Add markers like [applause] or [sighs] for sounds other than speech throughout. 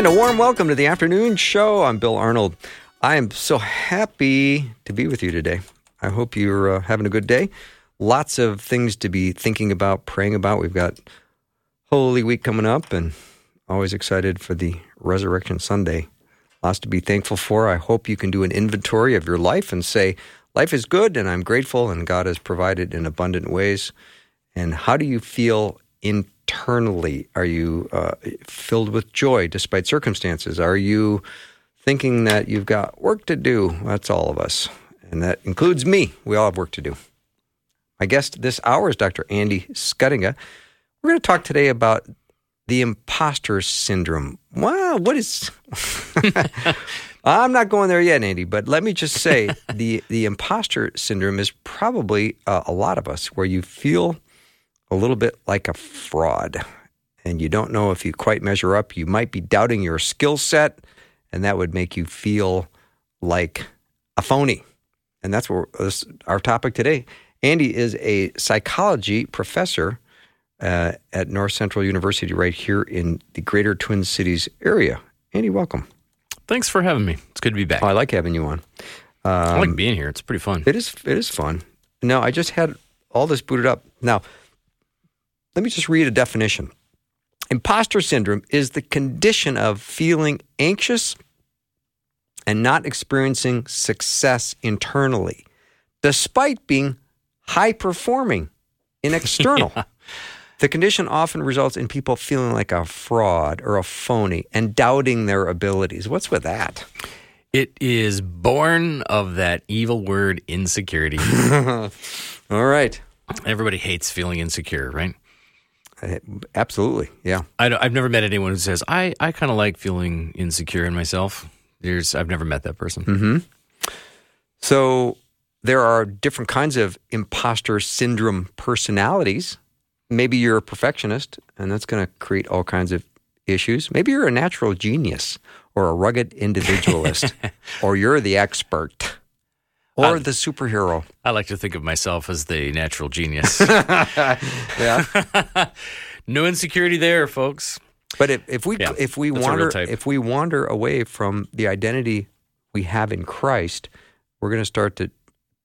And a warm welcome to the afternoon show. I'm Bill Arnold. I am so happy to be with you today. I hope you're uh, having a good day. Lots of things to be thinking about, praying about. We've got Holy Week coming up and always excited for the Resurrection Sunday. Lots to be thankful for. I hope you can do an inventory of your life and say, Life is good and I'm grateful and God has provided in abundant ways. And how do you feel internally? Are you uh, filled with joy despite circumstances? Are you thinking that you've got work to do? That's all of us. And that includes me. We all have work to do. My guest this hour is Dr. Andy Schuttinga. We're going to talk today about the imposter syndrome. Wow, what is. [laughs] I'm not going there yet, Andy, but let me just say [laughs] the, the imposter syndrome is probably uh, a lot of us where you feel a little bit like a fraud and you don't know if you quite measure up. You might be doubting your skill set, and that would make you feel like a phony. And that's what this, our topic today. Andy is a psychology professor uh, at North Central University right here in the greater Twin Cities area. Andy, welcome. Thanks for having me. It's good to be back. Oh, I like having you on. I like being here. It's pretty fun. It is. It is fun. No, I just had all this booted up. Now, let me just read a definition. Imposter syndrome is the condition of feeling anxious and not experiencing success internally, despite being high performing in external. [laughs] The condition often results in people feeling like a fraud or a phony and doubting their abilities. What's with that? It is born of that evil word insecurity. [laughs] All right. Everybody hates feeling insecure, right? Absolutely. Yeah. I have never met anyone who says, I, I kind of like feeling insecure in myself. There's, I've never met that person. Mm-hmm. So there are different kinds of imposter syndrome personalities. Maybe you're a perfectionist, and that's going to create all kinds of issues. Maybe you're a natural genius or a rugged individualist, [laughs] or you're the expert or Uh, the superhero. I like to think of myself as the natural genius. [laughs] Yeah. [laughs] no insecurity there, folks. But if, if we Yeah, if we that's a real wander if we wander away from the identity we have in Christ, we're going to start to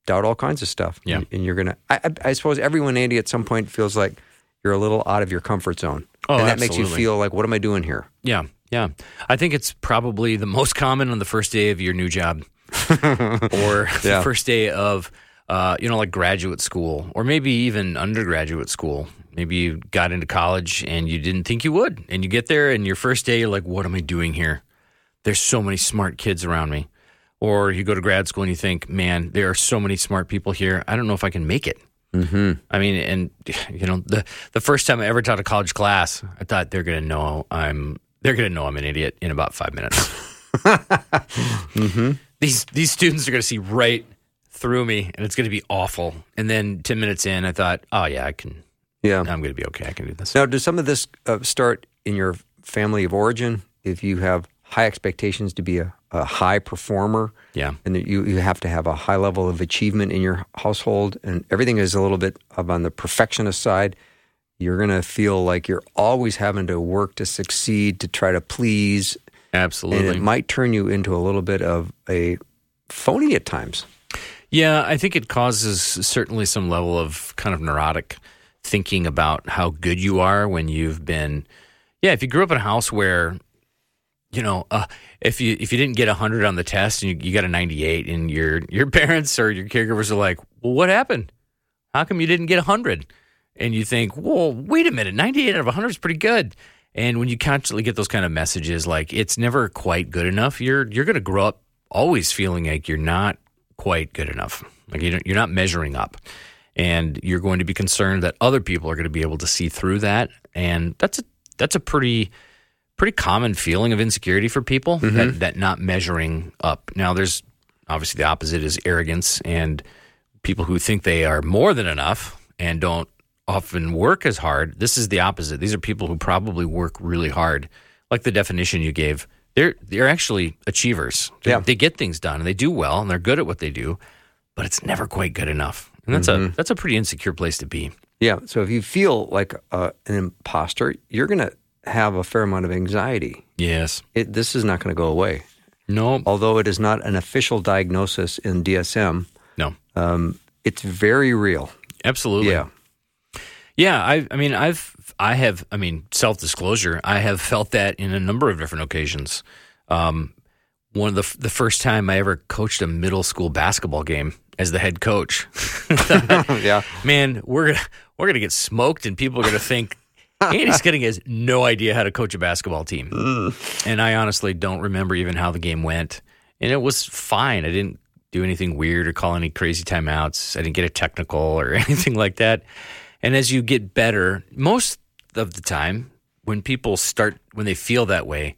doubt all kinds of stuff. Yeah. and, and you're going to. I, I I suppose everyone, Andy, at some point feels like you're a little out of your comfort zone, Oh, and that makes you feel like, what am I doing here? Yeah, yeah. I think it's probably the most common on the first day of your new job, [laughs] or [laughs] Yeah. the first day of, uh, you know, like graduate school, or maybe even undergraduate school. Maybe you got into college and you didn't think you would, and you get there, and your first day, you're like, "What am I doing here? There's so many smart kids around me." Or you go to grad school and you think, "Man, there are so many smart people here. I don't know if I can make it." Mm-hmm. I mean, and [sighs] you know, the the first time I ever taught a college class, I thought they're gonna know I'm they're gonna know I'm an idiot in about five minutes. [laughs] Mm-hmm. These these students are gonna see right through me, and it's gonna be awful. And then ten minutes in, I thought, oh yeah, I can. Yeah. I'm gonna be okay. I can do this. Now, does some of this uh, start in your family of origin? If you have high expectations to be a, a high performer, Yeah, and that you, you have to have a high level of achievement in your household, and everything is a little bit of on the perfectionist side, you're going to feel like you're always having to work to succeed, to try to please, and absolutely. it might turn you into a little bit of a phony at times. Yeah, I think it causes certainly some level of kind of neurotic thinking about how good you are when you've been. Yeah, if you grew up in a house where, you know, uh, if you if you didn't get hundred on the test and you, you got a ninety eight, and your your [laughs] parents or your caregivers are like, "Well, what happened? How come you didn't get hundred? And you think, "Well, wait a minute, ninety eight out of hundred is pretty good." And when you constantly get those kind of messages, like it's never quite good enough, you're you're going to grow up always feeling like you're not quite good enough. Like you you're not measuring up, and you're going to be concerned that other people are going to be able to see through that, and that's a that's a pretty pretty common feeling of insecurity for people mm-hmm. that, that not measuring up. Now, there's obviously the opposite is arrogance and people who think they are more than enough and don't often work as hard. This is the opposite. These are people who probably work really hard. Like the definition you gave, they're they're actually achievers. They- Yeah. They get things done and they do well and they're good at what they do, but it's never quite good enough. And that's a that's a pretty insecure place to be. Yeah. So if you feel like uh, an imposter, you're going to have a fair amount of anxiety. Yes. It, this is not going to go away. No. Although it is not an official diagnosis in DSM, No. um, it's very real. Absolutely. Yeah. Yeah, I I mean I've I have I mean self disclosure I have felt that in a number of different occasions. Um, one of the the first time I ever coached a middle school basketball game as the head coach. [laughs] [laughs] yeah. Man, we're gonna we're gonna get smoked, and people are gonna think [laughs] Andy Schuttinga has no idea how to coach a basketball team. And I honestly don't remember even how the game went. And it was fine. I didn't do anything weird or call any crazy timeouts. I didn't get a technical or anything like that. And as you get better, most of the time, when people start, when they feel that way,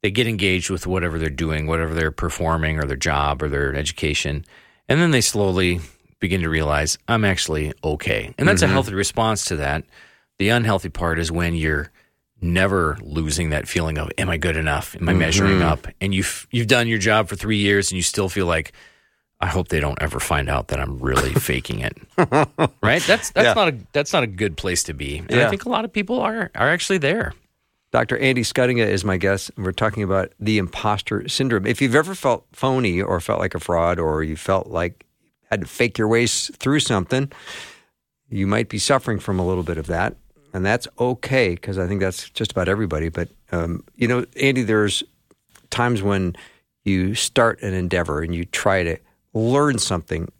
they get engaged with whatever they're doing, whatever they're performing, or their job, or their education. And then they slowly begin to realize, I'm actually okay. And that's a mm-hmm. healthy response to that. The unhealthy part is when you're never losing that feeling of, am I good enough? Am I measuring mm-hmm. up? And you've, you've done your job for three years and you still feel like, I hope they don't ever find out that I'm really [laughs] faking it. right? That's that's Yeah. not a that's not a good place to be. And Yeah. I think a lot of people are are actually there. Dr. Andy Schuttinga is my guest, and we're talking about the imposter syndrome. If you've ever felt phony or felt like a fraud or you felt like you had to fake your way through something, you might be suffering from a little bit of that. And that's okay because I think that's just about everybody. But, um, you know, Andy, there's times when you start an endeavor and you try to learn something,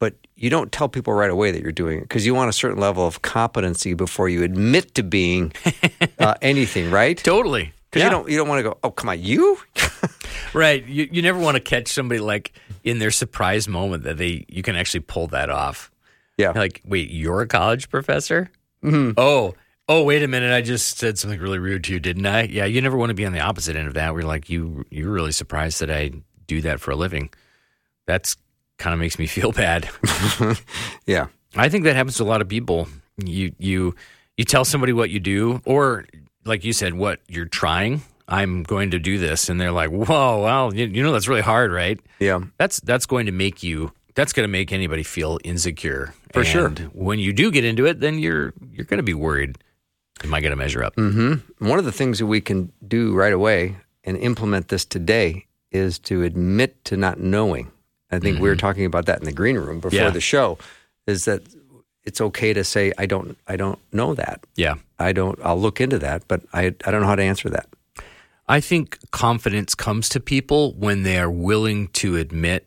but you don't tell people right away that you're doing it because you want a certain level of competency before you admit to being [laughs] uh, anything, right? Totally. Because you don't you don't want to go, oh come on, you? [laughs] Right. You you never want to catch somebody like in their surprise moment that they you can actually pull that off. yeah, Like, wait, you're a college professor? Oh, oh, wait a minute! I just said something really rude to you, didn't I? Yeah, you never want to be on the opposite end of that. You're like, you you're really surprised that I do that for a living. That's kind of makes me feel bad. [laughs] yeah, I think that happens to a lot of people. You you you tell somebody what you do, or like you said, what you're trying. I'm going to do this, and they're like, "Whoa, well, you, you know that's really hard, right?" yeah, That's that's going to make you. That's going to make anybody feel insecure For sure. When you do get into it, then you're you're going to be worried. Am I going to measure up? Mm-hmm. One of the things that we can do right away and implement this today is to admit to not knowing. I think we were mm-hmm. talking about that in the green room before Yeah. the show. Is that it's okay to say I don't I don't know that. Yeah. I don't. I'll look into that, but I I don't know how to answer that. I think confidence comes to people when they are willing to admit,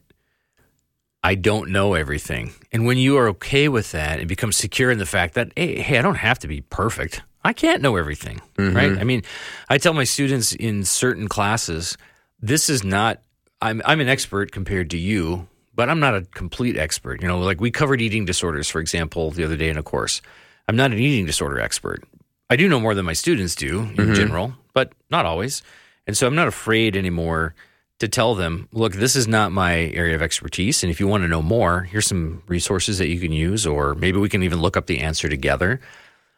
I don't know everything. And when you are okay with that and become secure in the fact that, hey, hey I don't have to be perfect. I can't know everything, right? Mm-hmm. I mean, I tell my students in certain classes, this is not, I'm, I'm an expert compared to you, but I'm not a complete expert. You know, like we covered eating disorders, for example, the other day in a course. I'm not an eating disorder expert. I do know more than my students do in mm-hmm. general, but not always. And so I'm not afraid anymore to tell them, look, this is not my area of expertise. And if you want to know more, here's some resources that you can use, or maybe we can even look up the answer together.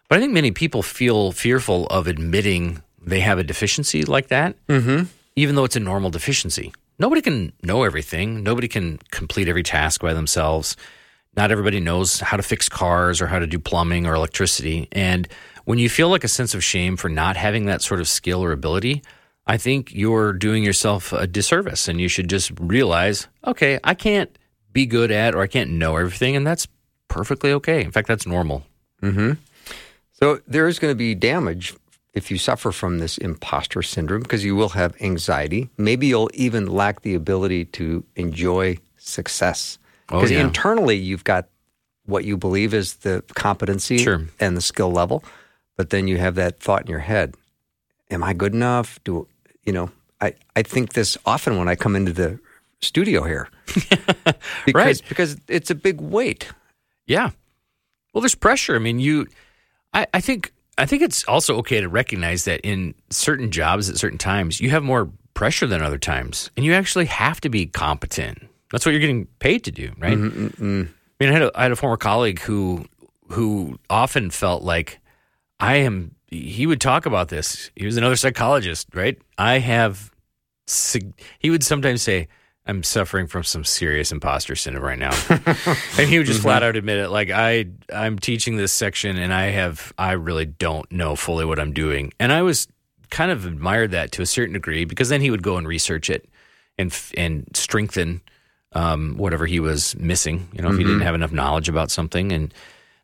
But I think many people feel fearful of admitting they have a deficiency like that, mm-hmm. even though it's a normal deficiency. Nobody can know everything. Nobody can complete every task by themselves. Not everybody knows how to fix cars or how to do plumbing or electricity. And when you feel like a sense of shame for not having that sort of skill or ability, I think you're doing yourself a disservice and you should just realize, okay, I can't be good at or I can't know everything. And that's perfectly okay. In fact, that's normal. Mm-hmm. So there is going to be damage if you suffer from this imposter syndrome because you will have anxiety. Maybe you'll even lack the ability to enjoy success Oh, because yeah. internally you've got what you believe is the competency Sure. and the skill level, but then you have that thought in your head: Am I good enough? Do you know? I I think this often when I come into the studio here [laughs] because Right. because it's a big weight. Yeah. Well, there's pressure. I mean, you, I, I think I think it's also okay to recognize that in certain jobs at certain times, you have more pressure than other times, and you actually have to be competent. That's what you're getting paid to do, right? Mm-hmm, I mean, I had, a, I had a former colleague who who often felt like I am. He would talk about this. He was another psychologist, right? I have. sig- He would sometimes say, "I'm suffering from some serious imposter syndrome right now," [laughs] and he would just flat out admit it. Like I, I'm teaching this section, and I have, I really don't know fully what I'm doing, and I was kind of admired that to a certain degree because then he would go and research it and and strengthen um, whatever he was missing. You know, if he didn't have enough knowledge about something, and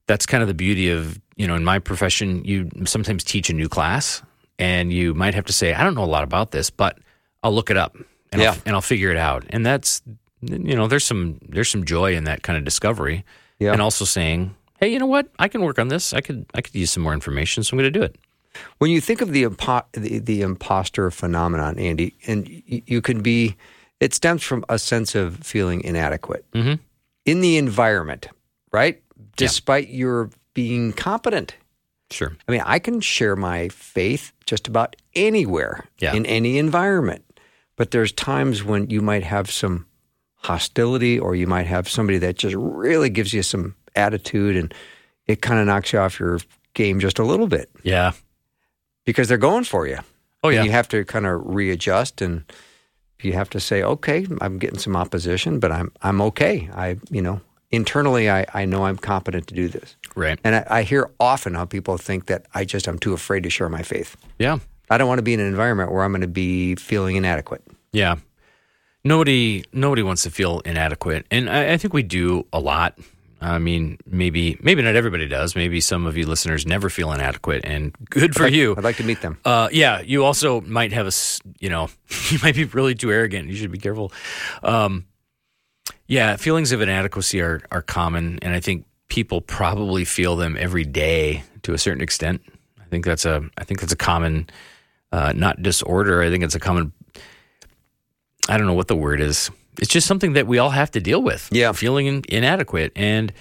that's kind of the beauty of you know in my profession. You sometimes teach a new class, and you might have to say, "I don't know a lot about this, but I'll look it up and, Yeah. I'll, and I'll figure it out." And that's you know, there's some there's some joy in that kind of discovery, Yeah. and also saying, "Hey, you know what? I can work on this. I could I could use some more information, so I'm going to do it." When you think of the, impo- the the imposter phenomenon, Andy, and y- you can be, it stems from a sense of feeling inadequate Mhm. in the environment, right? Despite your being competent. Sure. I mean, I can share my faith just about anywhere Yeah. in any environment, but there's times when you might have some hostility, or you might have somebody that just really gives you some attitude, and it kind of knocks you off your game just a little bit Yeah. because they're going for you. Oh And yeah. you have to kind of readjust and you have to say, okay, I'm getting some opposition, but I'm I'm okay. I you know internally I, I know I'm competent to do this. Right. And I, I hear often how people think that I just I'm too afraid to share my faith. Yeah. I don't want to be in an environment where I'm going to be feeling inadequate. Yeah. Nobody nobody wants to feel inadequate. And I, I think we do a lot. I mean, maybe maybe not everybody does. Maybe some of you listeners never feel inadequate and good for you. I'd like to meet them. Uh, yeah, you also might have a you know, [laughs] you might be really too arrogant. You should be careful. Um, yeah, feelings of inadequacy are are common, and I think people probably feel them every day to a certain extent. I think that's a I think that's a common, uh, not disorder. I think it's a common. I don't know what the word is. It's just something that we all have to deal with. Yeah. feeling in, inadequate, and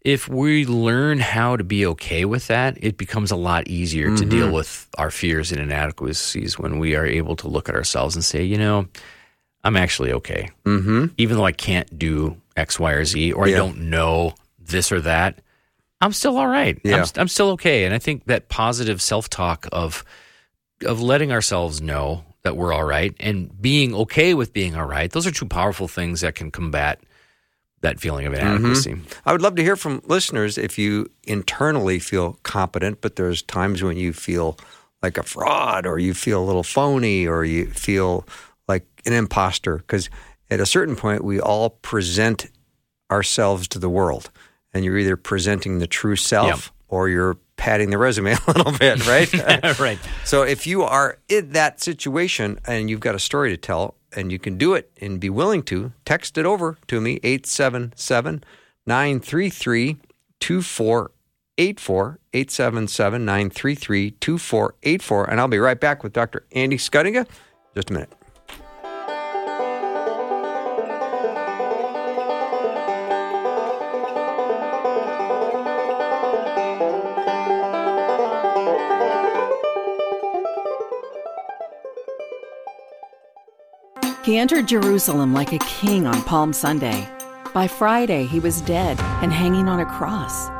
if we learn how to be okay with that, it becomes a lot easier to deal with our fears and inadequacies when we are able to look at ourselves and say, you know, I'm actually okay. Mm-hmm. Even though I can't do X, Y, or Z, or Yeah. I don't know this or that, I'm still all right. Yeah. I'm, st- I'm still okay. And I think that positive self talk of of letting ourselves know that we're all right and being okay with being all right, those are two powerful things that can combat that feeling of mm-hmm. inadequacy. I would love to hear from listeners if you internally feel competent, but there's times when you feel like a fraud or you feel a little phony or you feel like an imposter. Because at a certain point, we all present ourselves to the world, and you're either presenting the true self or you're padding the resume [laughs] a little bit, right? [laughs] right. So if you are in that situation and you've got a story to tell and you can do it and be willing to, text it over to me 877 933 2484 877 933 2484 and I'll be right back with Dr. Andy Schuttinga. Just a minute. He entered Jerusalem like a king on Palm Sunday. By Friday, he was dead and hanging on a cross.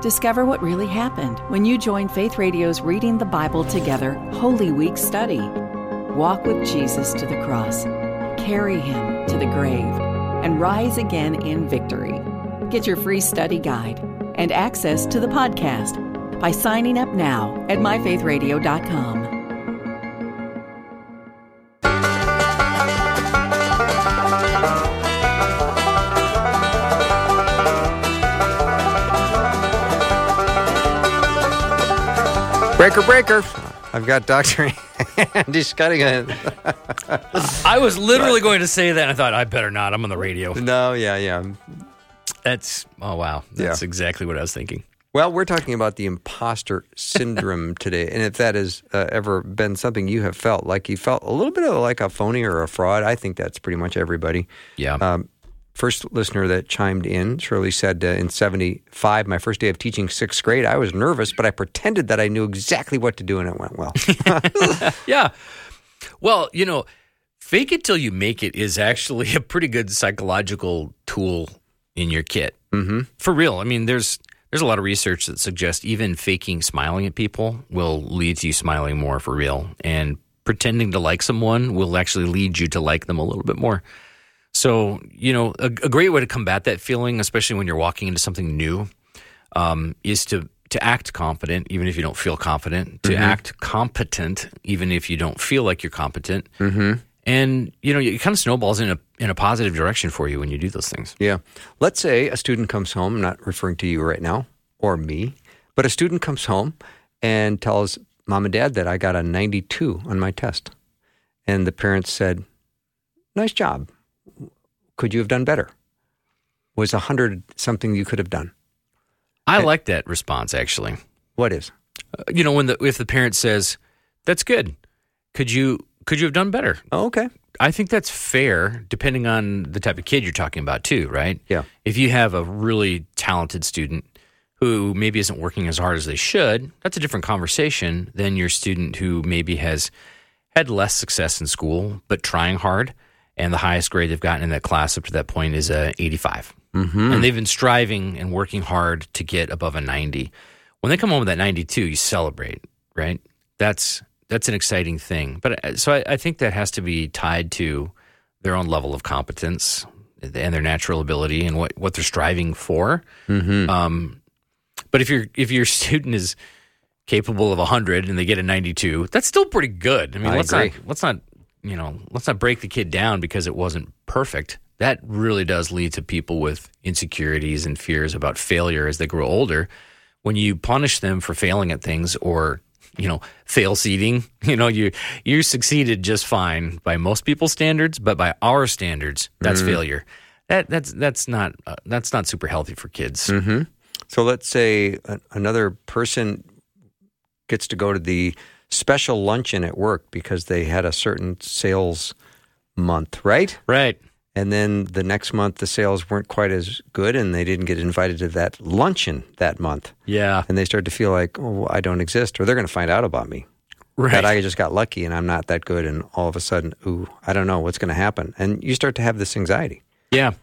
Discover what really happened when you join Faith Radio's Reading the Bible Together Holy Week study. Walk with Jesus to the cross, carry him to the grave, and rise again in victory. Get your free study guide and access to the podcast by signing up now at myfaithradio.com. Breaker, breaker. I've got Dr. [laughs] Andy Schuttinga. I was literally going to say that. And I thought I better not. I'm on the radio. no, yeah, yeah. That's oh wow. That's exactly what I was thinking. Well, we're talking about the imposter syndrome [laughs] today. And if that has uh, ever been something you have felt, like you felt a little bit of like a phony or a fraud, I think that's pretty much everybody. Yeah. Um, first listener that chimed in, Shirley said uh, in 75, my first day of teaching sixth grade, I was nervous, but I pretended that I knew exactly what to do and it went well. [laughs] Yeah. Well, you know, fake it till you make it is actually [laughs] a pretty good psychological tool in your kit. Mm-hmm. For real. I mean, there's there's a lot of research that suggests even faking smiling at people will lead to you smiling more for real, and pretending to like someone will actually lead you to like them a little bit more. So, you know, a, a great way to combat that feeling, especially when you're walking into something new, um, is to to act confident, even if you don't feel confident. To act competent, even if you don't feel like you're competent. Mm-hmm. And you know, it kind of snowballs in a in a positive direction for you when you do those things. Yeah. Let's say a student comes home, I'm not referring to you right now or me, but a student comes home and tells mom and dad that I got a 92 on my test. And the parents said, Nice job. Could you have done better? Was a 100 something you could have done? I like that response actually. What is? Uh, you know, when the if the parent says, "That's good," could you could you have done better? Oh, okay. I think that's fair, depending on the type of kid you're talking about, too, right? Yeah. If you have a really talented student who maybe isn't working as hard as they should, that's a different conversation than your student who maybe has had less success in school but trying hard, and the highest grade they've gotten in that class up to that point is a 85, mm-hmm. and they've been striving and working hard to get above a 90. When they come home with that 92, you celebrate, right? That's that's an exciting thing. But uh, so I, I think that has to be tied to their own level of competence and their natural ability and what, what they're striving for. Um, but if your if your [laughs] student is capable of 100 and they get a 92, that's still pretty good. I mean, I let's agree. not let's not you know let's not break the kid down because it wasn't perfect. That really does lead to people with insecurities and fears about failure as they grow older. When you punish them for failing at things or you know fail seeding, [laughs] you know you you succeeded just fine by most people's standards, but by our standards, that's failure. That that's that's not uh, that's not super healthy for kids. So let's say another person gets to go to the special luncheon at work because they had a certain sales month, right? Right. And then the next month, the sales weren't quite as good and they didn't get invited to that luncheon that month. Yeah. And they start to feel like, oh, I don't exist, or they're going to find out about me. Right. That I just got lucky and I'm not that good. And all of a sudden, ooh, I don't know what's going to happen. And you start to have this anxiety. Yeah.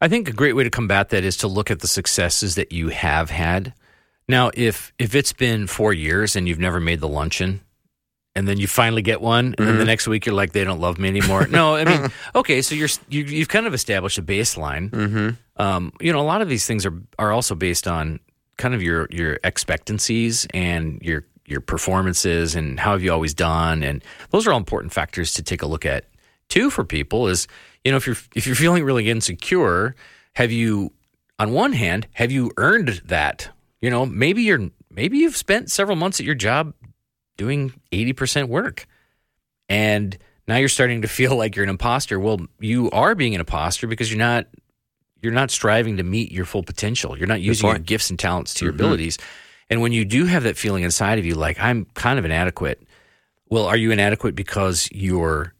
I think a great way to combat that is to look at the successes that you have had. Now, if if it's been 4 years and you've never made the luncheon and then you finally get one and then the next week you're like they don't love me anymore. no, I mean, [laughs] okay, so you're you, you've kind of established a baseline. Mm-hmm. Um, you know, a lot of these things are are also based on kind of your your expectancies and your your performances and how have you always done and those are all important factors to take a look at too for people is you know if you're if you're feeling really insecure have you on one hand have you earned that you know maybe you're maybe you've spent several months at your job doing 80% work and now you're starting to feel [laughs] like you're an imposter. Well you are being an imposter because you're not you're not striving to meet your full potential. You're not using your gifts and talents to your mm-hmm. abilities. And when you do have that feeling inside of you like i'm kind of inadequate well are you inadequate because you're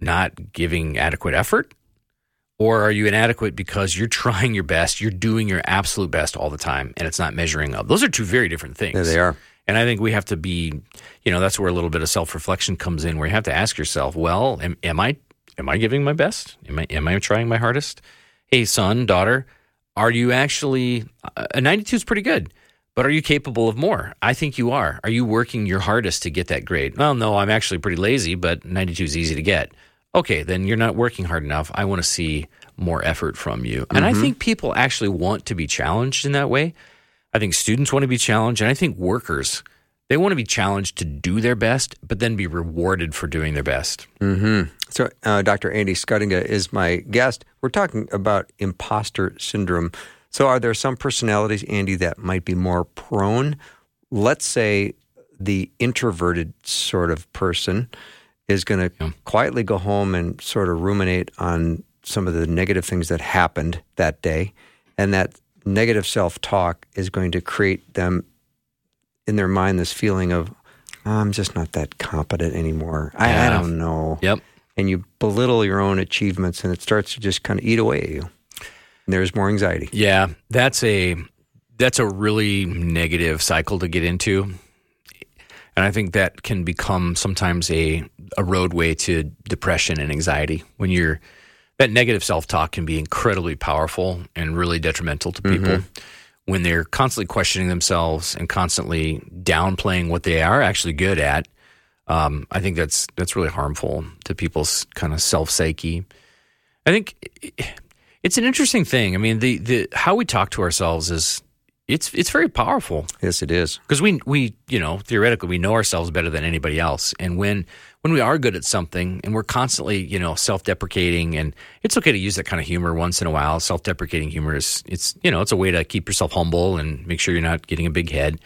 not giving adequate effort or are you inadequate because you're trying your best you're doing your absolute best all the time and it's not measuring up those are two very different things There they are. and I think we have to be, you know, that's where a little bit of self reflection comes in, where you have to ask yourself, well, am, am I am I giving my best? Am I am I trying my hardest? Hey, son, daughter, are you actually uh, a 92 is pretty good, but are you capable of more? I think you are. Are you working your hardest to get that grade? Well, no, I'm actually pretty lazy, but 92 is easy to get. Okay, then you're not working hard enough. I want to see more effort from you. And I think people actually want to be challenged in that way. I think students want to be challenged, and I think workers they want to be challenged to do their best, but then be rewarded for doing their best. So, uh, Dr. Andy Schuttinga is my guest. We're talking about imposter syndrome. So, are there some personalities, Andy, that might be more prone? Let's say the introverted sort of person is going to quietly go home and sort of ruminate on some of the negative things that happened that day. And that negative self talk is going to create them in their mind this feeling of, I'm just not that competent anymore. I, I don't know Yep. and you belittle your own achievements and it starts to just kind of eat away at you. And there's more anxiety. Yeah, that's a that's a really negative cycle to get into. And I think that can become sometimes a a roadway to depression and anxiety when you're that negative self-talk can be incredibly powerful and really detrimental to people when they're constantly questioning themselves and constantly downplaying what they are actually good at. Um, I think that's that's really harmful to people's kind of self psyche. I think it's an interesting thing. I mean, the the how we talk to ourselves is it's it's very powerful Yes, it is. because we we you know theoretically we know ourselves better than anybody else, and when when we are good at something and we're constantly you know self deprecating, and it's okay to use that kind of humor once in a while. Self deprecating humor is it's you know it's a way to keep yourself humble and make sure you're not getting a big head.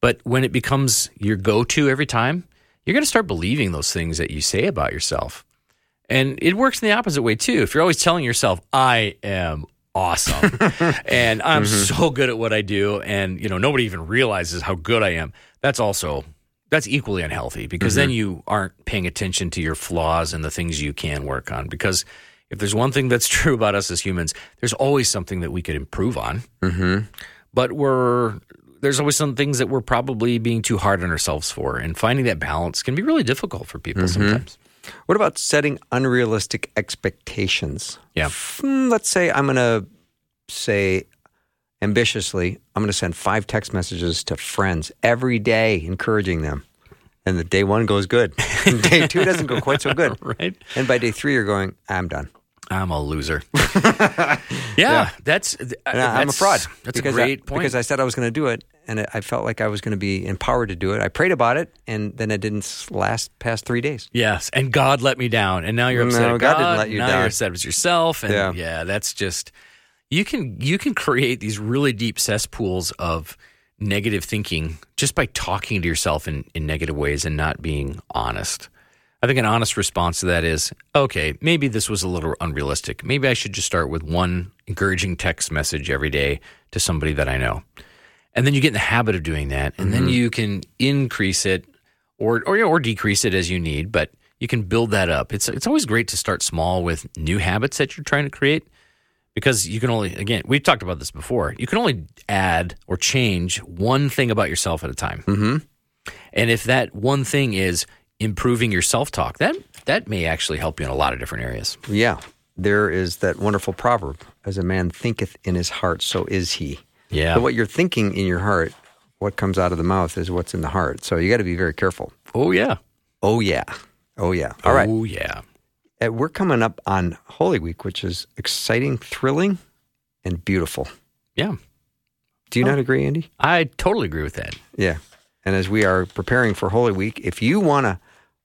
But when it becomes your go to every time, you're going to start believing those things that you say about yourself. And it works in the opposite way too. If you're always telling yourself, I am awesome [laughs] and I'm mm-hmm. so good at what I do and you know nobody even realizes how good I am. That's also that's equally unhealthy because then mm-hmm. you aren't paying attention to your flaws and the things you can work on because if there's one thing that's [laughs] true about us as humans, there's always something that we could improve on. Mm-hmm. But we're there's always some things that we're probably being too hard on ourselves for, and finding that balance can be really difficult for people mm-hmm. sometimes. What about setting unrealistic expectations? Yeah. Hmm, let's say I'm going to say ambitiously, I'm going to send five text messages to friends every day, encouraging them. And the day one goes good. [laughs] And day two doesn't go quite so [laughs] good. Right? And by day three, you're going, I'm done. I'm a loser. [laughs] yeah, that's And I- I'm a fraud. That's a great I, point. Because I said I was going to do it, and it, I felt like I was going to be empowered to do it. I prayed about it, and then it didn't last past three days. Yes, and God let me down, and now you're upset. No, God God, didn't let you now down. you're upset with yourself, and Yeah. yeah. that's just you can you can create these really deep cesspools of negative thinking just by talking to yourself in, in negative ways and not being honest. I think an honest response to that is okay, maybe this was a little unrealistic. Maybe I should just start with one encouraging text message every day to somebody that I know. And then you get in the habit of doing that, and then you can increase it or, or or decrease it as you need, but you can build that up. It's it's always great to start small with new habits that you're trying to create because you can only again we've talked about this before. You can only add or change one thing about yourself at a time. Mm-hmm. And if that one thing is improving your self talk, that that may actually help you in a lot of different areas. Yeah. There is that wonderful proverb as a man thinketh in his heart, so is he. Yeah. So what you're thinking in your heart, what comes out of the mouth is what's in the heart. So you got to be very careful. Oh yeah. Oh, yeah. Oh, yeah. All right. Oh yeah. Uh, We're coming up on Holy Week, which is exciting, thrilling, and beautiful. Yeah. Do you not agree, Andy? I totally agree with that. Yeah. And as we are preparing for Holy Week, if you want to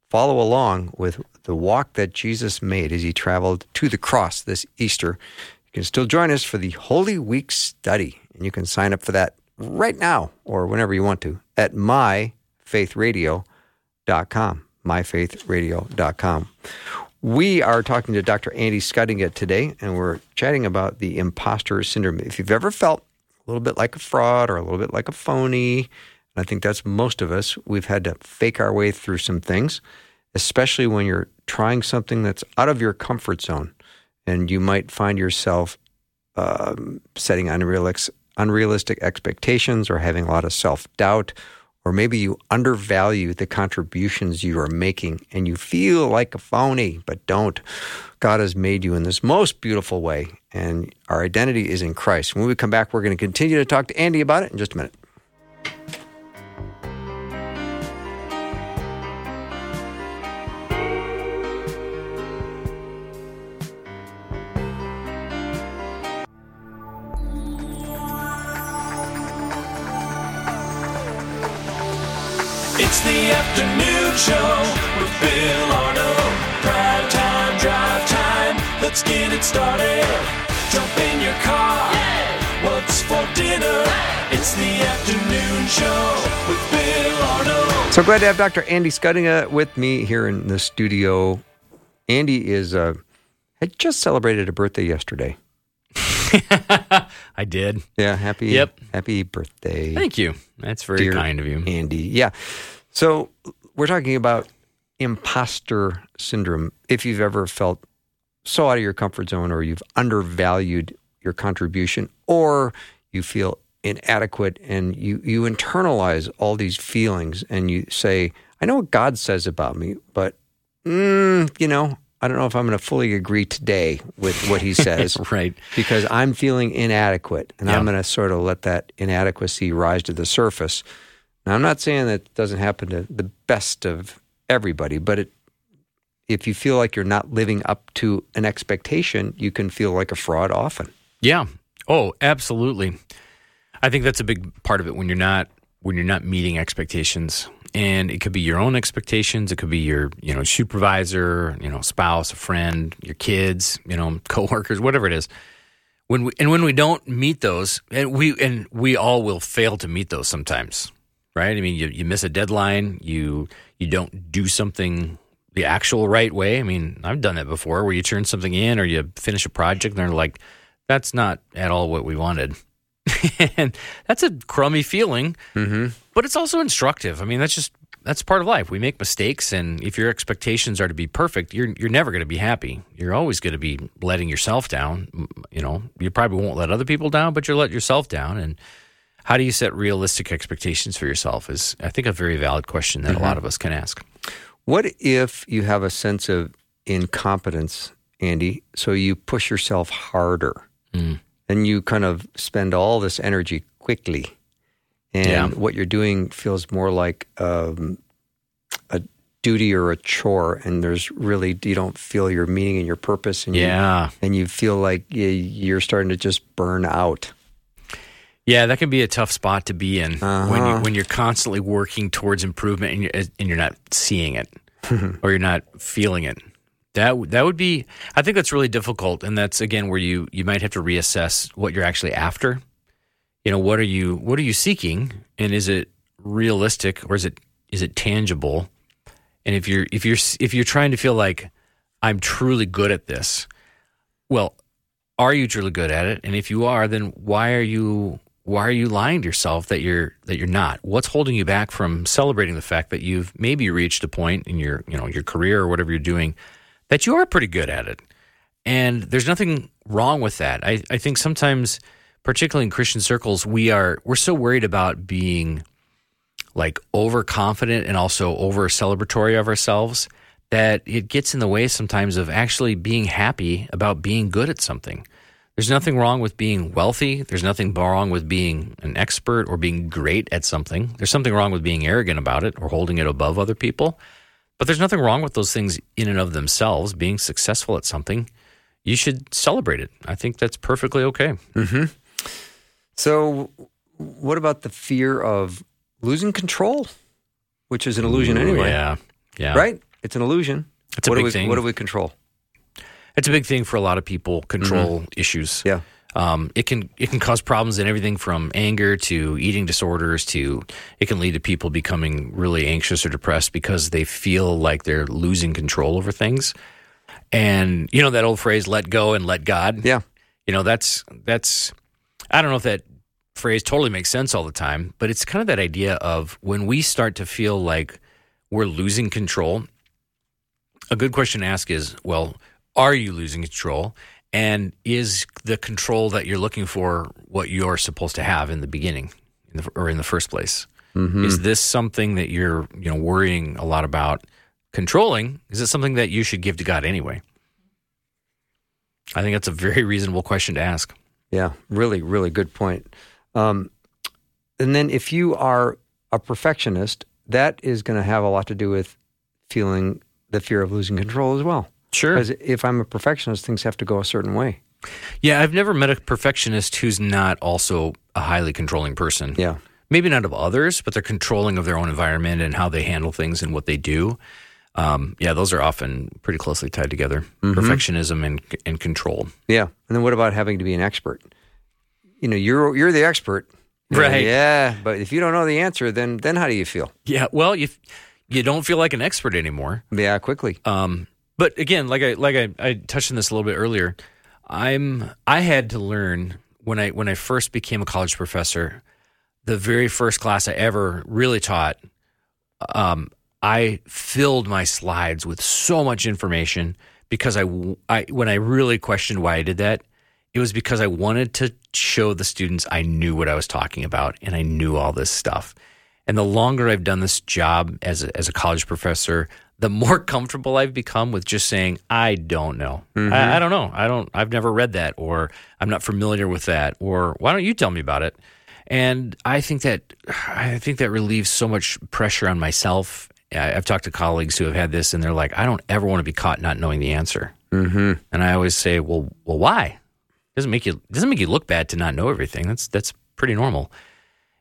follow along with the walk that Jesus made as he traveled to the cross this Easter, you can still join us for the Holy Week study. And you can sign up for that right now or whenever you want to at myfaithradio.com. Myfaithradio.com. We are talking to Dr. Andy Schuttinga today, and we're chatting about the imposter syndrome. If you've ever felt a little bit like a fraud or a little bit like a phony, and I think that's most of us, we've had to fake our way through some things, especially when you're trying something that's out of your comfort zone. And you might find yourself um, setting unrealistic, unrealistic expectations or having a lot of self doubt, or maybe you undervalue the contributions you are making and you feel like a phony, but don't. God has made you in this most beautiful way, and our identity is in Christ. When we come back, we're going to continue to talk to Andy about it in just a minute. Get it started. Jump in your car. What's for dinner? It's the afternoon show with Bill Arnold. So glad to have Dr. Andy Schuttinga with me here in the studio. Andy is uh, had just celebrated a birthday yesterday. [laughs] I did. Yeah, happy Yep. happy birthday. Thank you. That's very dear kind of you. Andy. Yeah. So we're talking about imposter syndrome. If you've ever felt so out of your comfort zone or you've undervalued your contribution, or you feel inadequate and you, you internalize all these feelings and you say, I know what God says about me, but, mm, you know, I don't know if I'm going to fully agree today with what he [laughs] says right. because I'm feeling inadequate and I'm going to sort of let that inadequacy rise to the surface. Now, I'm not saying that doesn't happen to the best of everybody, but it, if you feel like you're not living up to an expectation, you can feel like a fraud often. Yeah. Oh, absolutely. I think that's a big part of it when you're not when you're not meeting expectations. And it could be your own expectations, it could be your, you know, supervisor, you know, spouse, a friend, your kids, you know, [laughs] coworkers, whatever it is. When we, and when we don't meet those, and we and we all will fail to meet those sometimes, right? I mean, you, you miss a deadline, you you don't do something the actual right way. I mean, I've done that before, where you turn something in or you finish a project, and they're like, "That's not at all what we wanted," [laughs] and that's a crummy feeling. Mm-hmm. But it's also instructive. I mean, that's just that's part of life. We make mistakes, and if your expectations are to be perfect, you're you're never going to be happy. You're always going to be letting yourself down. You know, you probably won't let other people down, but you'll let yourself down. And how do you set realistic expectations for yourself? Is I think a very valid question that a lot of us can ask. What if you have a sense of incompetence, Andy, so you push yourself harder Mm. and you kind of spend all this energy quickly? And Yeah. what you're doing feels more like um, a duty or a chore, and there's really, you don't feel your meaning and your purpose, and, you, Yeah, and you feel like you're starting to just burn out. Yeah, that can be a tough spot to be in when you Uh-huh. when you're constantly working towards improvement and you're, and you're not seeing it [laughs] or you're not feeling it. That that would be. I think that's really difficult, and that's again where you you might have to reassess what you're actually after. You know, what are you what are you seeking, and is it realistic or is it is it tangible? And if you're if you're if you're trying to feel like I'm truly good at this, well, are you truly good at it? And if you are, then why are you why are you lying to yourself that you're that you're not? What's holding you back from celebrating the fact that you've maybe reached a point in your you know your career or whatever you're doing that you are pretty good at it? And there's nothing wrong with that. I, I think sometimes, particularly in Christian circles, we are we're so worried about being like overconfident and also over celebratory of ourselves that it gets in the way sometimes of actually being happy about being good at something. There's nothing wrong with being wealthy. There's nothing wrong with being an expert or being great at something. There's something wrong with being arrogant about it or holding it above other people. But there's nothing wrong with those things in and of themselves. Being successful at something, you should celebrate it. I think that's perfectly okay. Mm-hmm. So, what about the fear of losing control, which is an illusion anyway? Yeah. Yeah. Right? It's an illusion. It's a what big we, thing. What do we control? It's a big thing for a lot of people. Control issues. Yeah. Um, it can it can cause problems in everything from anger to eating disorders to it can lead to people becoming really anxious or depressed because they feel like they're losing control over things. And you know that old phrase "let go and let God." Yeah. You know that's that's I don't know if that phrase totally makes sense all the time, but it's kind of that idea of when we start to feel like we're losing control. A good question to ask is, well, are you losing control? And is the control that you're looking for what you're supposed to have in the beginning in the, or in the first place? Is this something that you're, you know, worrying a lot about controlling? Is it something that you should give to God anyway? I think that's a very reasonable question to ask. Yeah, really, really good point. Um, and then if you are a perfectionist, that is going to have a lot to do with feeling the fear of losing control as well. Sure. Because if I'm a perfectionist, things have to go a certain way. Yeah, I've never met a perfectionist who's not also a highly controlling person. Yeah. Maybe not of others, but they're controlling of their own environment and how they handle things and what they do. Um, yeah, those are often pretty closely tied together. Perfectionism and and control. Yeah. And then what about having to be an expert? You know, you're you're the expert. Right. yeah. But if you don't know the answer, then then how do you feel? Yeah, well, you you don't feel like an expert anymore. Yeah, quickly. Um, but again, like I like I, I touched on this a little bit earlier. I'm I had to learn when I when I first became a college professor, the very first class I ever really taught. Um, I filled my slides with so much information because I, I when I really questioned why I did that, it was because I wanted to show the students I knew what I was talking about and I knew all this stuff. And the longer I've done this job as a, as a college professor, the more [laughs] comfortable I've become with just saying, I don't know. I, I don't know. I don't, I've never read that or I'm not familiar with that or why don't you tell me about it? And I think that, [sighs] I think that relieves so much pressure on myself. I- I've talked to colleagues who have had this and they're like, I don't ever want to be caught not knowing the answer. Mm-hmm. And I always say, well, well, why? doesn't make you doesn't make you look bad to not know everything. That's that's pretty normal,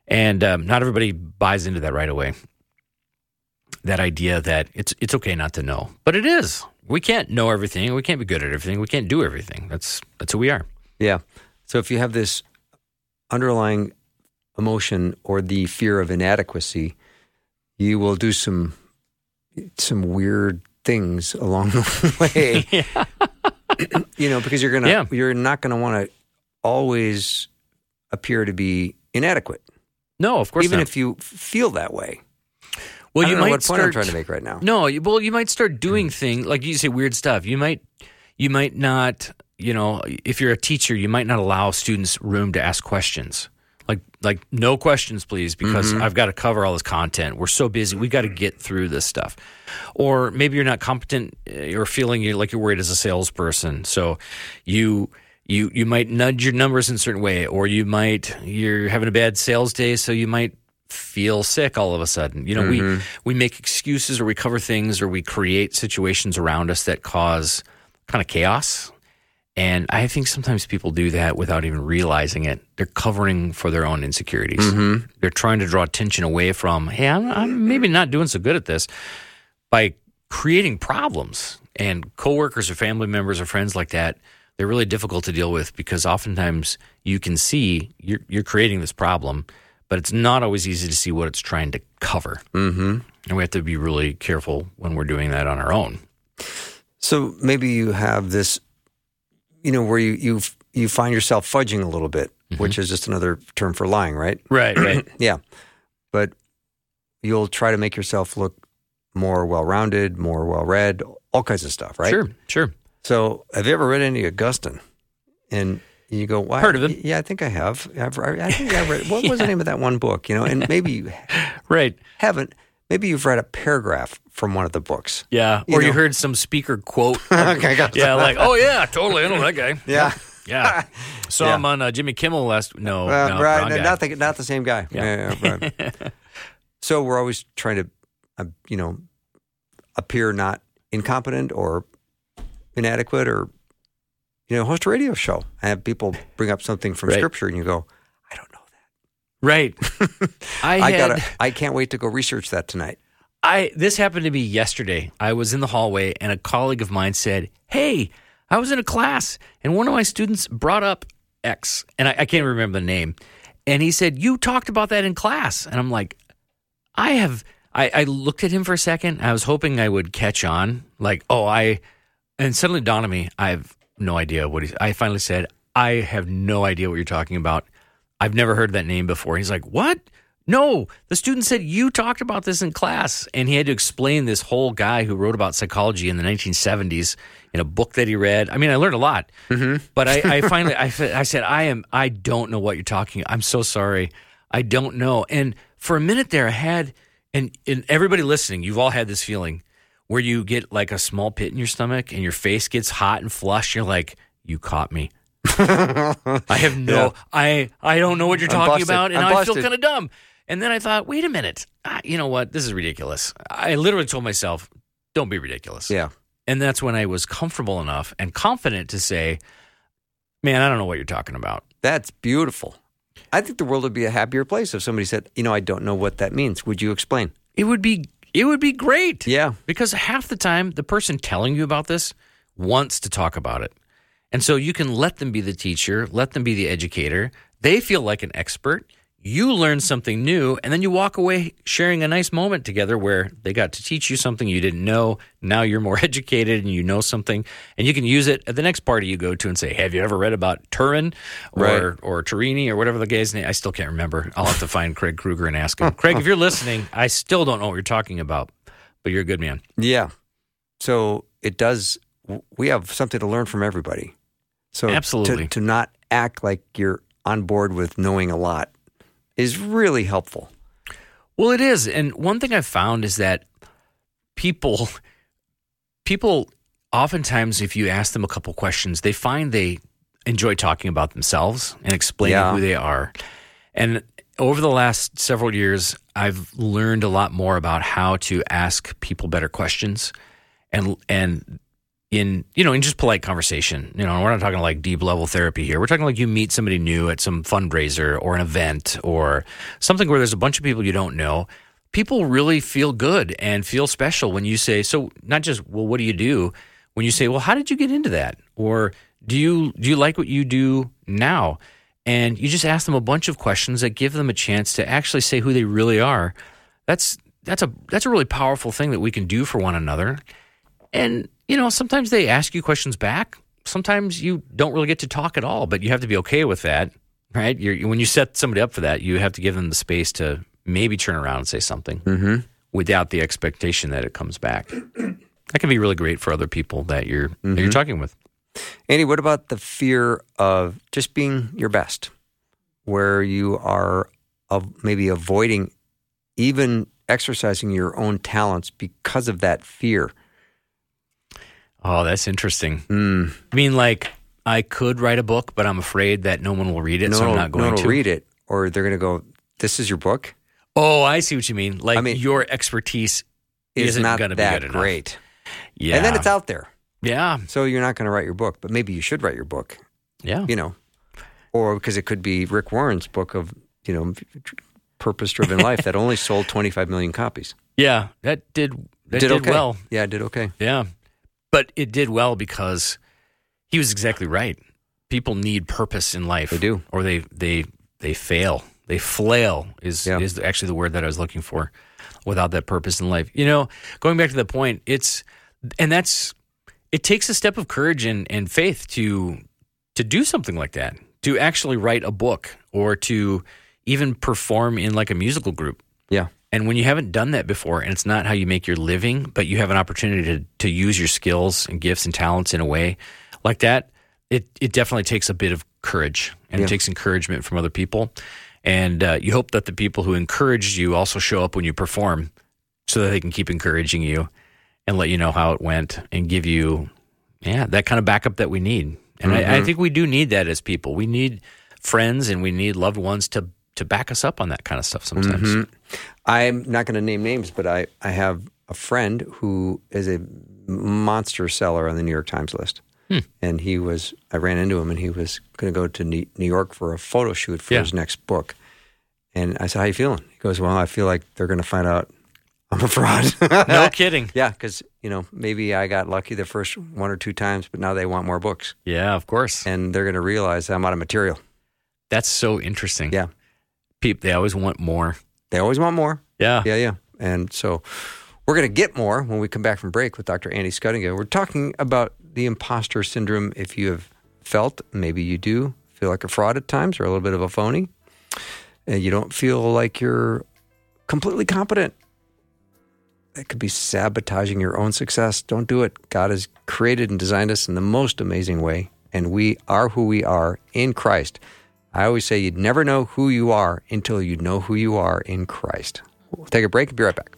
and um, not everybody buys into that right away. That idea that it's it's okay not to know, but it is. We can't know everything. We can't be good at everything. We can't do everything. That's that's who we are. Yeah. So if you have this underlying emotion or the fear of inadequacy, you will do some some weird things along the [laughs] way. [laughs] [clears throat] you know, because you're gonna Yeah. you're not gonna want to always appear to be inadequate, No, of course not. even not. if you feel that way. Well, you know might what point I'm trying to make right now. No, you- well, you might start doing things like you say weird stuff. You might, you might not. You know, if you're a teacher, you might not allow students room to ask questions. Like, like no questions, please, because I've got to cover all this content. We're so busy. We've got to get through this stuff. Or maybe you're not competent. uh, You're feeling you're like you're worried as a salesperson. So, you. You, you might nudge your numbers in a certain way, or you might you're having a bad sales day, so you might feel sick all of a sudden. You know, we mm-hmm. we make excuses or we cover things or we create situations around us that cause kind of chaos. And I think sometimes people do that without even realizing it. They're covering for their own insecurities. Mm-hmm. They're trying to draw attention away from, hey, I'm, I'm maybe not doing so good at this by creating problems. And coworkers or family members or friends like that, they're really difficult to deal with because oftentimes you can see you're, you're creating this problem, but it's not always easy to see what it's trying to cover. Mm-hmm. And we have to be really careful when we're doing that on our own. So maybe you have this, you know, where you you you find yourself fudging a little bit, which is just another term for lying, right? Right, right. [clears throat] Yeah. But you'll try to make yourself look more well rounded, more well read, all kinds of stuff, right? Sure, sure. So have you ever read any Augustine? And you go, Why? Heard of him. Yeah, I think I have. I've, I think I read. What was the [laughs] name of that one book? You know, and [laughs] maybe you Right. haven't. Maybe you've read a paragraph from one of the books. Yeah. You or you heard some speaker quote. [laughs] Okay, got yeah, like, oh, yeah, totally. I know that guy. Yeah. Yeah. Saw Yeah. him on uh, Jimmy Kimmel last. No, Uh, no, right, wrong no, guy. not the not the same guy. Yeah. Yeah, yeah, right. so we're always trying to, uh, you know, appear not incompetent or inadequate, or you know, host a radio show. I have people bring up something from Right. scripture, and you go, I don't know that. Right. [laughs] I, I, gotta. I can't wait to go research that tonight. I this happened to me yesterday. I was in the hallway and a colleague of mine said, "Hey, I was in a class and one of my students brought up X, and I, I can't remember the name, and he said you talked about that in class, and I'm like, I have." I, I looked at him for a second. I was hoping I would catch on, like, oh, I, and suddenly dawned on me, I have no idea what he's. I finally said, I have no idea what you're talking about. I've never heard that name before. He's like, what? No, the student said you talked about this in class, and he had to explain this whole guy who wrote about psychology in the 1970s in a book that he read. I mean, I learned a lot, mm-hmm. but I, I [laughs] finally, I, I said, I am, I don't know what you're talking. I'm so sorry, I don't know. And for a minute there, I had, and, and everybody listening, you've all had this feeling where you get like a small pit in your stomach and your face gets hot and flush. You're like, you caught me. [laughs] I have no, Yeah. I, I don't know what you're I'm talking busted. about, and I'm I feel kind of dumb. And then I thought, wait a minute, ah, you know what? This is ridiculous. I literally told myself, don't be ridiculous. Yeah. And that's when I was comfortable enough and confident to say, man, I don't know what you're talking about. That's beautiful. I think the world would be a happier place if somebody said, you know, I don't know what that means. Would you explain? It would be, it would be great. Yeah. Because half the time, the person telling you about this wants to talk about it. And so you can let them be the teacher, let them be the educator. They feel like an expert. You learn something new, and then you walk away sharing a nice moment together where they got to teach you something you didn't know. Now you're more [laughs] educated and you know something, and you can use it at the next party you go to and say, "Have you ever read about Turin or Right. or Turini or whatever the guy's name?" I still can't remember. I'll have to find Craig Kruger and ask him. [laughs] Craig, if you're listening, I still don't know what you're talking about, but you're a good man. Yeah. So it does, we have something to learn from everybody. So to- Absolutely. to, not act like you're on board with knowing a lot is really helpful. Well, it is. And one thing I've found is that people people oftentimes if you ask them a couple questions, they find they enjoy talking about themselves and explaining Yeah. who they are. And over the last several years, I've learned a lot more about how to ask people better questions and and in you know in just polite conversation. You know we're not talking like deep level therapy here. We're talking like you meet somebody new at some fundraiser or an event or something where there's a bunch of people you don't know. People really feel good and feel special when you say so not just well what do you do? When you say well how did you get into that? Or do you do you like what you do now? And you just ask them a bunch of questions that give them a chance to actually say who they really are. That's that's a that's a really powerful thing that we can do for one another. And, you know, sometimes they ask you questions back. Sometimes you don't really get to talk at all, but you have to be okay with that, right? You're, when you set somebody up for that, you have to give them the space to maybe turn around and say something mm-hmm. without the expectation that it comes back. [clears throat] That can be really great for other people that you're that you're mm-hmm. talking with. Andy, what about the fear of just being your best, where you are of maybe avoiding even exercising your own talents because of that fear? Oh, that's interesting. Mm. I mean, like I could write a book, but I'm afraid that no one will read it, no so I'm not going no one to. read it, or they're going to go, "This is your book." Oh, I see what you mean. Like I mean, your expertise Is isn't not going to be good enough. great, Yeah, and then it's out there. Yeah, So you're not going to write your book, but maybe you should write your book. yeah. You know, or because it could be Rick Warren's book of you know purpose-driven life that only sold 25 million copies. [laughs] Yeah, that did that did, okay. well. Yeah, it did okay. Yeah, but it did well because he was exactly right. People need purpose in life. They do. or they they they fail. They flail is Yeah. is actually the word that I was looking for. Without that purpose in life, you know, going back to the point, it's and that's it takes a step of courage and, and faith to to do something like that, to actually write a book or to even perform in like a musical group. Yeah. And when you haven't done that before, and it's not how you make your living, but you have an opportunity to, to use your skills and gifts and talents in a way like that, it, it definitely takes a bit of courage and Yeah. it takes encouragement from other people. And uh, you hope that the people who encouraged you also show up when you perform so that they can keep encouraging you and let you know how it went and give you, yeah, that kind of backup that we need. And I, I think we do need that as people. We need friends and we need loved ones to, to back us up on that kind of stuff sometimes. I'm not going to name names, but I, I have a friend who is a monster seller on the New York Times list. Hmm. And he was, I ran into him and he was going to go to New New York for a photo shoot for Yeah. his next book. And I said, How you feeling? He goes, Well, I feel like they're going to find out I'm a fraud. [laughs] No kidding. [laughs] yeah, because, you know, maybe I got lucky the first one or two times, but now they want more books. Yeah, of course. And they're going to realize I'm out of material. That's so interesting. Yeah. People, they always want more. They always want more. Yeah. Yeah, yeah. And so we're going to get more when we come back from break with Dr. Andy Schuttinga. We're talking about the imposter syndrome. If you have felt, maybe you do feel like a fraud at times or a little bit of a phony, and you don't feel like you're completely competent. That could be sabotaging your own success. Don't do it. God has created and designed us in the most amazing way, and we are who we are in Christ. I always say you'd never know who you are until you know who you are in Christ. We'll take a break and be right back.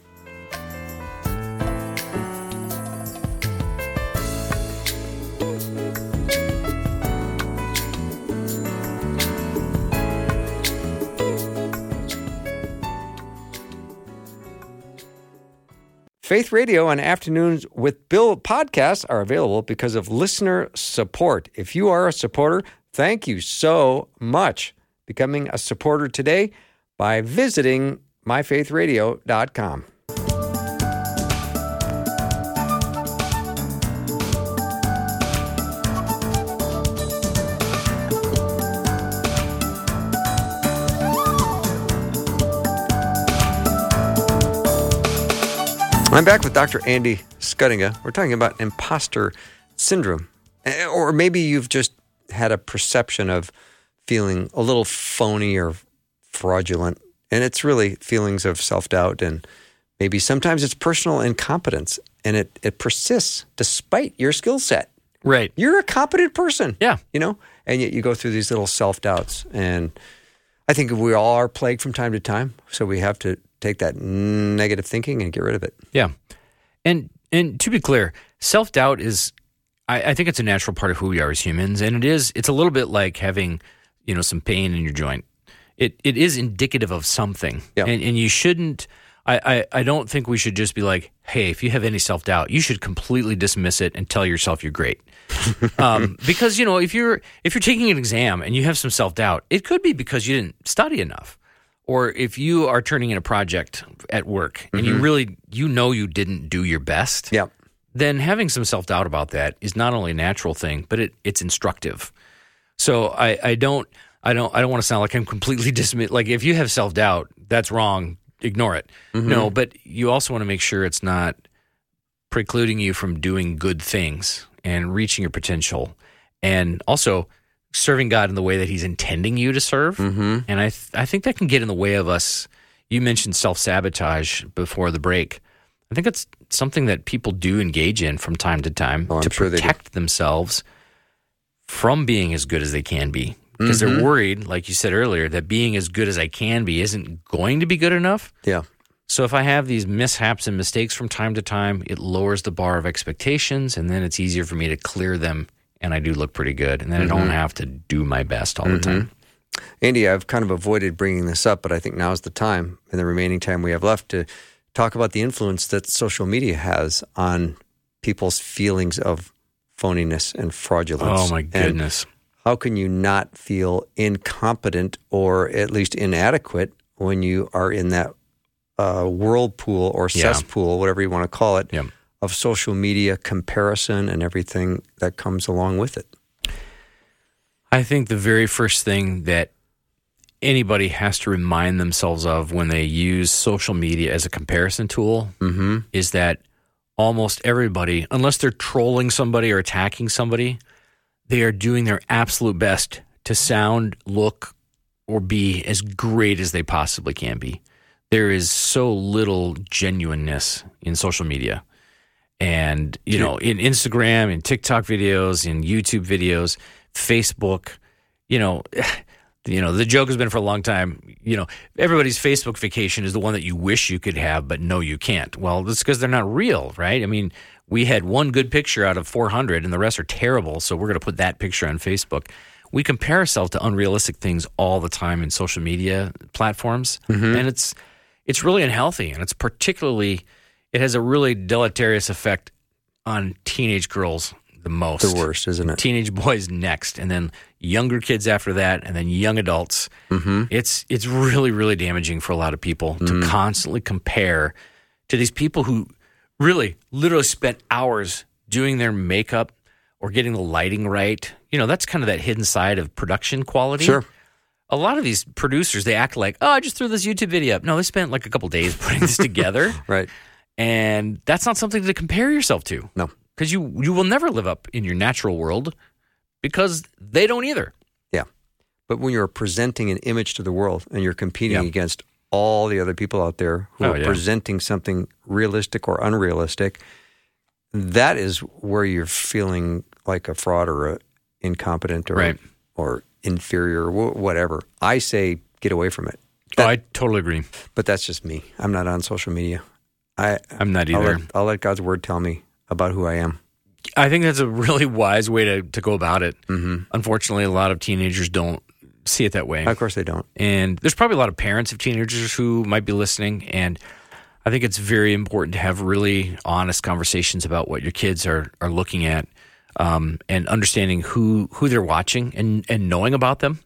Faith Radio and Afternoons with Bill podcasts are available because of listener support. If you are a supporter, thank you so much. Becoming a supporter today by visiting myfaithradio.com. I'm back with Dr. Andy Schuttinga. We're talking about imposter syndrome. Eh, Or maybe you've just had a perception of feeling a little phony or fraudulent. And it's really feelings of self doubt. And maybe sometimes it's personal incompetence and it, it persists despite your skill set. Right. You're a competent person. Yeah. You know, and yet you go through these little self doubts. And I think we all are plagued from time to time. So we have to take that negative thinking and get rid of it. Yeah. And and to be clear, self doubt is I, I think it's a natural part of who we are as humans. And it is it's a little bit like having, you know, some pain in your joint. It it is indicative of something. Yeah. And and you shouldn't I, I, I don't think we should just be like, hey, if you have any self doubt, you should completely dismiss it and tell yourself you're great. [laughs] um, because you know if you're if you're taking an exam and you have some self doubt, it could be because you didn't study enough, or if you are turning in a project at work and you really you know you didn't do your best. Yeah. Then having some self doubt about that is not only a natural thing, but it, it's instructive. So I, I don't I don't I don't want to sound like I'm completely [laughs] dismiss like if you have self doubt, that's wrong. Ignore it. No, but you also want to make sure it's not precluding you from doing good things and reaching your potential, and also serving God in the way that He's intending you to serve. Mm-hmm. And I th- I think that can get in the way of us. You mentioned self sabotage before the break. I think it's something that people do engage in from time to time Oh, to sure protect themselves from being as good as they can be. Because Mm-hmm. they're worried, like you said earlier, that being as good as I can be isn't going to be good enough. Yeah. So if I have these mishaps and mistakes from time to time, it lowers the bar of expectations, and then it's easier for me to clear them, and I do look pretty good, and then I Mm-hmm. don't have to do my best all the time. Andy, I've kind of avoided bringing this up, but I think now's the time, in the remaining time we have left, to talk about the influence that social media has on people's feelings of phoniness and fraudulence. Oh my And goodness! how can you not feel incompetent or at least inadequate when you are in that uh, whirlpool or Yeah. cesspool, whatever you want to call it, Yep. of social media comparison and everything that comes along with it? I think the very first thing that anybody has to remind themselves of when they use social media as a comparison tool Mm-hmm. is that almost everybody, unless they're trolling somebody or attacking somebody, they are doing their absolute best to sound, look, or be as great as they possibly can be. There is so little genuineness in social media. And, you know, in Instagram, in TikTok videos, in YouTube videos, Facebook, you know, you know, the joke has been for a long time, you know, everybody's Facebook vacation is the one that you wish you could have, but no, you can't. Well, that's because they're not real, right? I mean, we had one good picture out of 400 and the rest are terrible. So we're going to put that picture on Facebook. We compare ourselves to unrealistic things all the time in social media platforms. Mm-hmm. And it's, it's really unhealthy. And it's particularly, it has a really deleterious effect on teenage girls the most The worst, isn't it? teenage boys next, and then younger kids after that, and then young adults. Mm-hmm. It's it's really really damaging for a lot of people to constantly compare to these people who really literally spent hours doing their makeup or getting the lighting right. You know, that's kind of that hidden side of production quality. Sure. A lot of these producers, they act like, oh, I just threw this YouTube video up. No, they spent like a couple days putting this [laughs] together. Right. And that's not something to compare yourself to No. Because you you will never live up in your natural world because they don't either. Yeah. But when you're presenting an image to the world and you're competing Yeah. against all the other people out there who Oh, are yeah. presenting something realistic or unrealistic, that is where you're feeling like a fraud or a incompetent or Right. or inferior or whatever. I say get away from it. oh, I totally agree. But that's just me. I'm not on social media. I I'm not I'll either. let, I'll let God's word tell me about who I am. I think that's a really [laughs] wise way to, to go about it. Mm-hmm. Unfortunately, a lot of teenagers don't see it that way. Of course, they don't. And there's probably a lot of parents of teenagers who might be listening. And I think it's very important to have really honest conversations about what your kids are, are looking at um, and understanding who, who they're watching and, and knowing about them.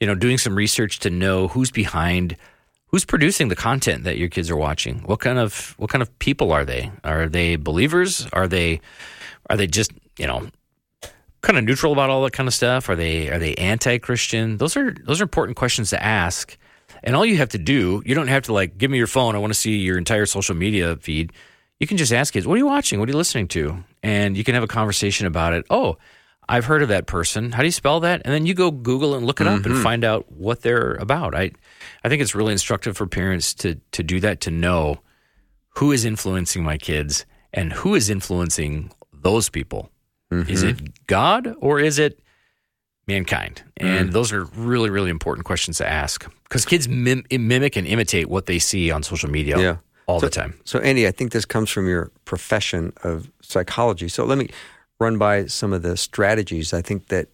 You know, doing some research to know who's behind, who's producing the content that your kids are watching. What kind of what kind of people are they? Are they believers? Are they are they just you know kind of neutral about all that kind of stuff? Are they are they anti-Christian? Those are those are important questions to ask. And all you have to do, you don't have to like give me your phone. I want to see your entire social media feed. You can just ask kids, "What are you watching? What are you listening to?" And you can have a conversation about it. Oh, I've heard of that person. How do you spell that? And then you go Google and look it up and mm-hmm. find out what they're about. I I think it's really instructive for parents to to do that to know who is influencing my kids and who is influencing those people. Is mm-hmm. it God or is it mankind? And mm. those are really, really important questions to ask because kids mim- mimic and imitate what they see on social media Yeah. all so, the time. So, Andy, I think this comes from your profession of psychology. So, let me run by some of the strategies I think that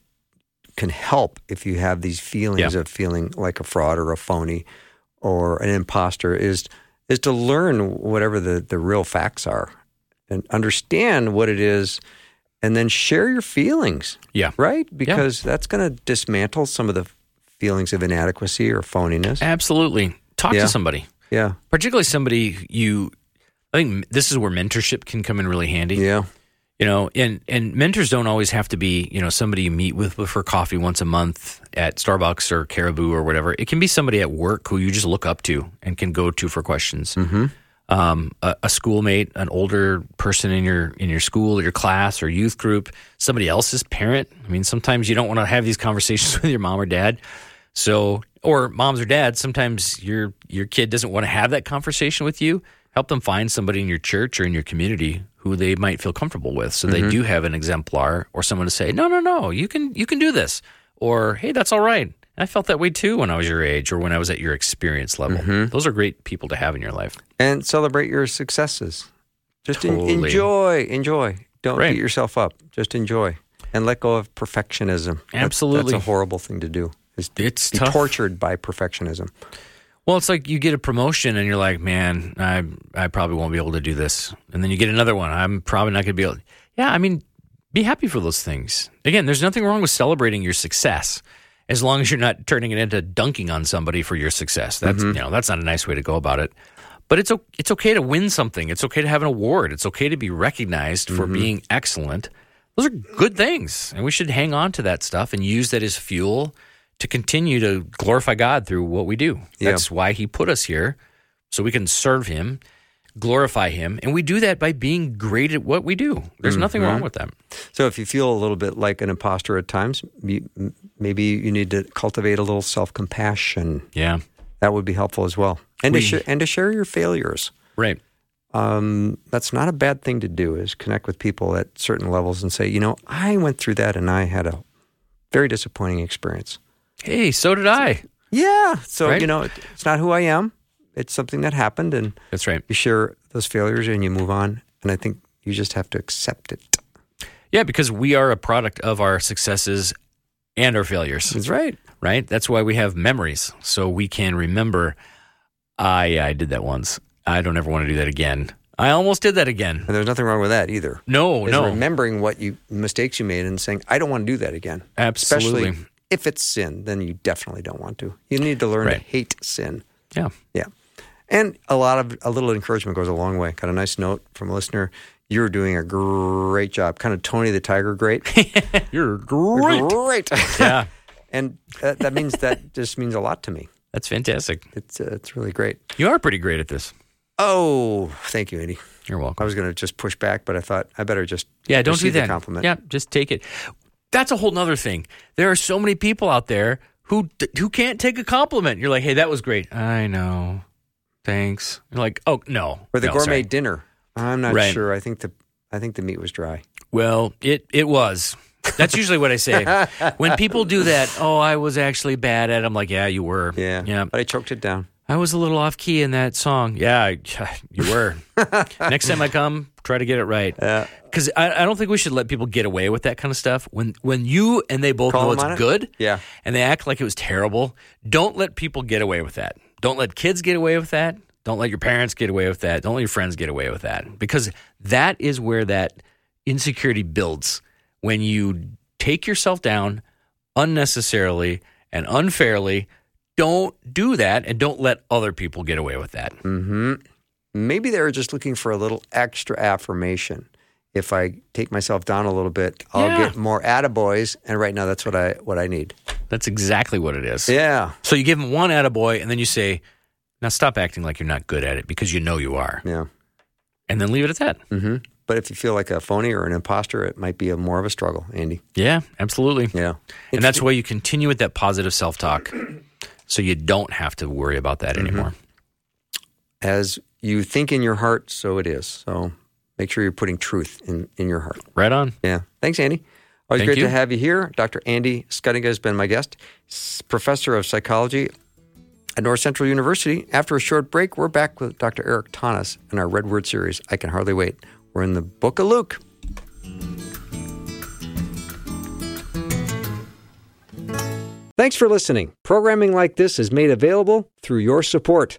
can help if you have these feelings Yeah. of feeling like a fraud or a phony or an imposter is is to learn whatever the, the real facts are and understand what it is and then share your feelings Yeah. right because that's going to dismantle some of the feelings of inadequacy or phoniness Absolutely. Talk Yeah. to somebody, yeah particularly somebody you. I think this is where mentorship can come in really handy. yeah You know, and and mentors don't always have to be you know somebody you meet with for coffee once a month at Starbucks or Caribou or whatever. It can be somebody at work who you just look up to and can go to for questions. Mm-hmm. Um, a, a schoolmate, an older person in your in your school or your class or youth group, somebody else's parent. I mean, sometimes you don't want to have these [laughs] conversations with your mom or dad. So, or moms or dads, sometimes your your kid doesn't want to have that conversation with you. Help them find somebody in your church or in your community who they might feel comfortable with, so they mm-hmm. do have an exemplar or someone to say, "No, no, no, you can you can do this," or "Hey, that's all right." I felt that way too when I was your age or when I was at your experience level. Mm-hmm. Those are great people to have in your life. and celebrate your successes. Just en- enjoy, enjoy. Don't Right. beat yourself up. Just enjoy and let go of perfectionism. Absolutely. that's a horrible thing to do. Is It's be tough. tortured by perfectionism. Well, it's like you get a promotion and you're like, man, I I probably won't be able to do this, and then you get another one. I'm probably not going to be able. Yeah, I mean, be happy for those things. Again, there's nothing wrong with celebrating your success, as long as you're not turning it into dunking on somebody for your success. That's mm-hmm. you know that's not a nice way to go about it. But it's it's okay to win something. It's okay to have an award. It's okay to be recognized for mm-hmm. being excellent. Those are good things, and we should hang on to that stuff and use that as fuel to continue to glorify God through what we do. Yeah. That's why He put us here, so we can serve Him, glorify Him, and we do that by being great at what we do. There's nothing wrong with that. So if you feel a little bit like an imposter at times, maybe you need to cultivate a little self-compassion. Yeah, That would be helpful as well. And We- to sh- and to share your failures. right. um, that's not a bad thing to do is connect with people at certain levels and say, you know, I went through that and I had a very disappointing experience. Hey, so did I. Yeah. So, Right. you know, it's not who I am. It's something that happened and That's right. you share those failures and you move on. And I think you just have to accept it. Yeah, because we are a product of our successes and our failures. That's right. right? That's why we have memories, so we can remember. I yeah, I did that once. I don't ever want to do that again. I almost did that again. And there's nothing wrong with that either. No, Is no, remembering what you mistakes you made and saying, I don't want to do that again. absolutely. Especially if it's sin, then you definitely don't want to. You need to learn Right. to hate sin. Yeah, Yeah. And a lot of a little encouragement goes a long way. Got a nice note from a listener. You're doing a great job. Kind of Tony the Tiger great. [laughs] you're great. Great. yeah, [laughs] and that, that means that just means a lot to me. that's fantastic. It's uh, it's really great. You are pretty great at this. Oh, thank you, Andy. You're welcome. I was going to just push back, but I thought I better just Yeah, don't do that. compliment. Yeah, just take it. That's a whole nother thing. There are so many people out there who who can't take a compliment. You're like, hey, that was great. I know. Thanks. You're like, oh no. Or the No, gourmet sorry. dinner. I'm not Right. sure. I think the I think the meat was dry. Well, it it was. That's [laughs] usually what I say. when people do that, oh, I was actually bad at. it. I'm like, yeah, you were. Yeah. yeah. But I choked it down. I was a little off key in that song. Yeah, I- [sighs] you were. [laughs] Next time I come, try to get it right. Yeah. Because I, I don't think we should let people get away with that kind of stuff. When when you and they both Call know it's it? good, Yeah. and they act like it was terrible, don't let people get away with that. Don't let kids get away with that. Don't let your parents get away with that. Don't let your friends get away with that. Because that is where that insecurity builds when you take yourself down unnecessarily and unfairly. Don't do that and don't let other people get away with that. hmm Maybe they were just looking for a little extra affirmation. If I take myself down a little bit, I'll Yeah. get more attaboys. And right now, that's what I what I need. That's exactly what it is. Yeah, So you give them one attaboy and then you say, now stop acting like you're not good at it because you know you are. yeah. And then leave it at that. hmm But if you feel like a phony or an imposter, it might be a more of a struggle, Andy. Yeah, absolutely. Yeah, And that's why you continue with that positive self talk so you don't have to worry about that anymore. as you think in your heart, so it is. So Make sure you're putting truth in, in your heart. Right on. Yeah. Thanks, Andy. Always Thank great you. to have you here. Dr. Andy Schuttinga has been my guest, professor of psychology at North Central University. After a short break, we're back with Dr. Eric Tanas in our Red Word series. I can hardly wait. We're in the book of Luke. Thanks for listening. Programming like this is made available through your support.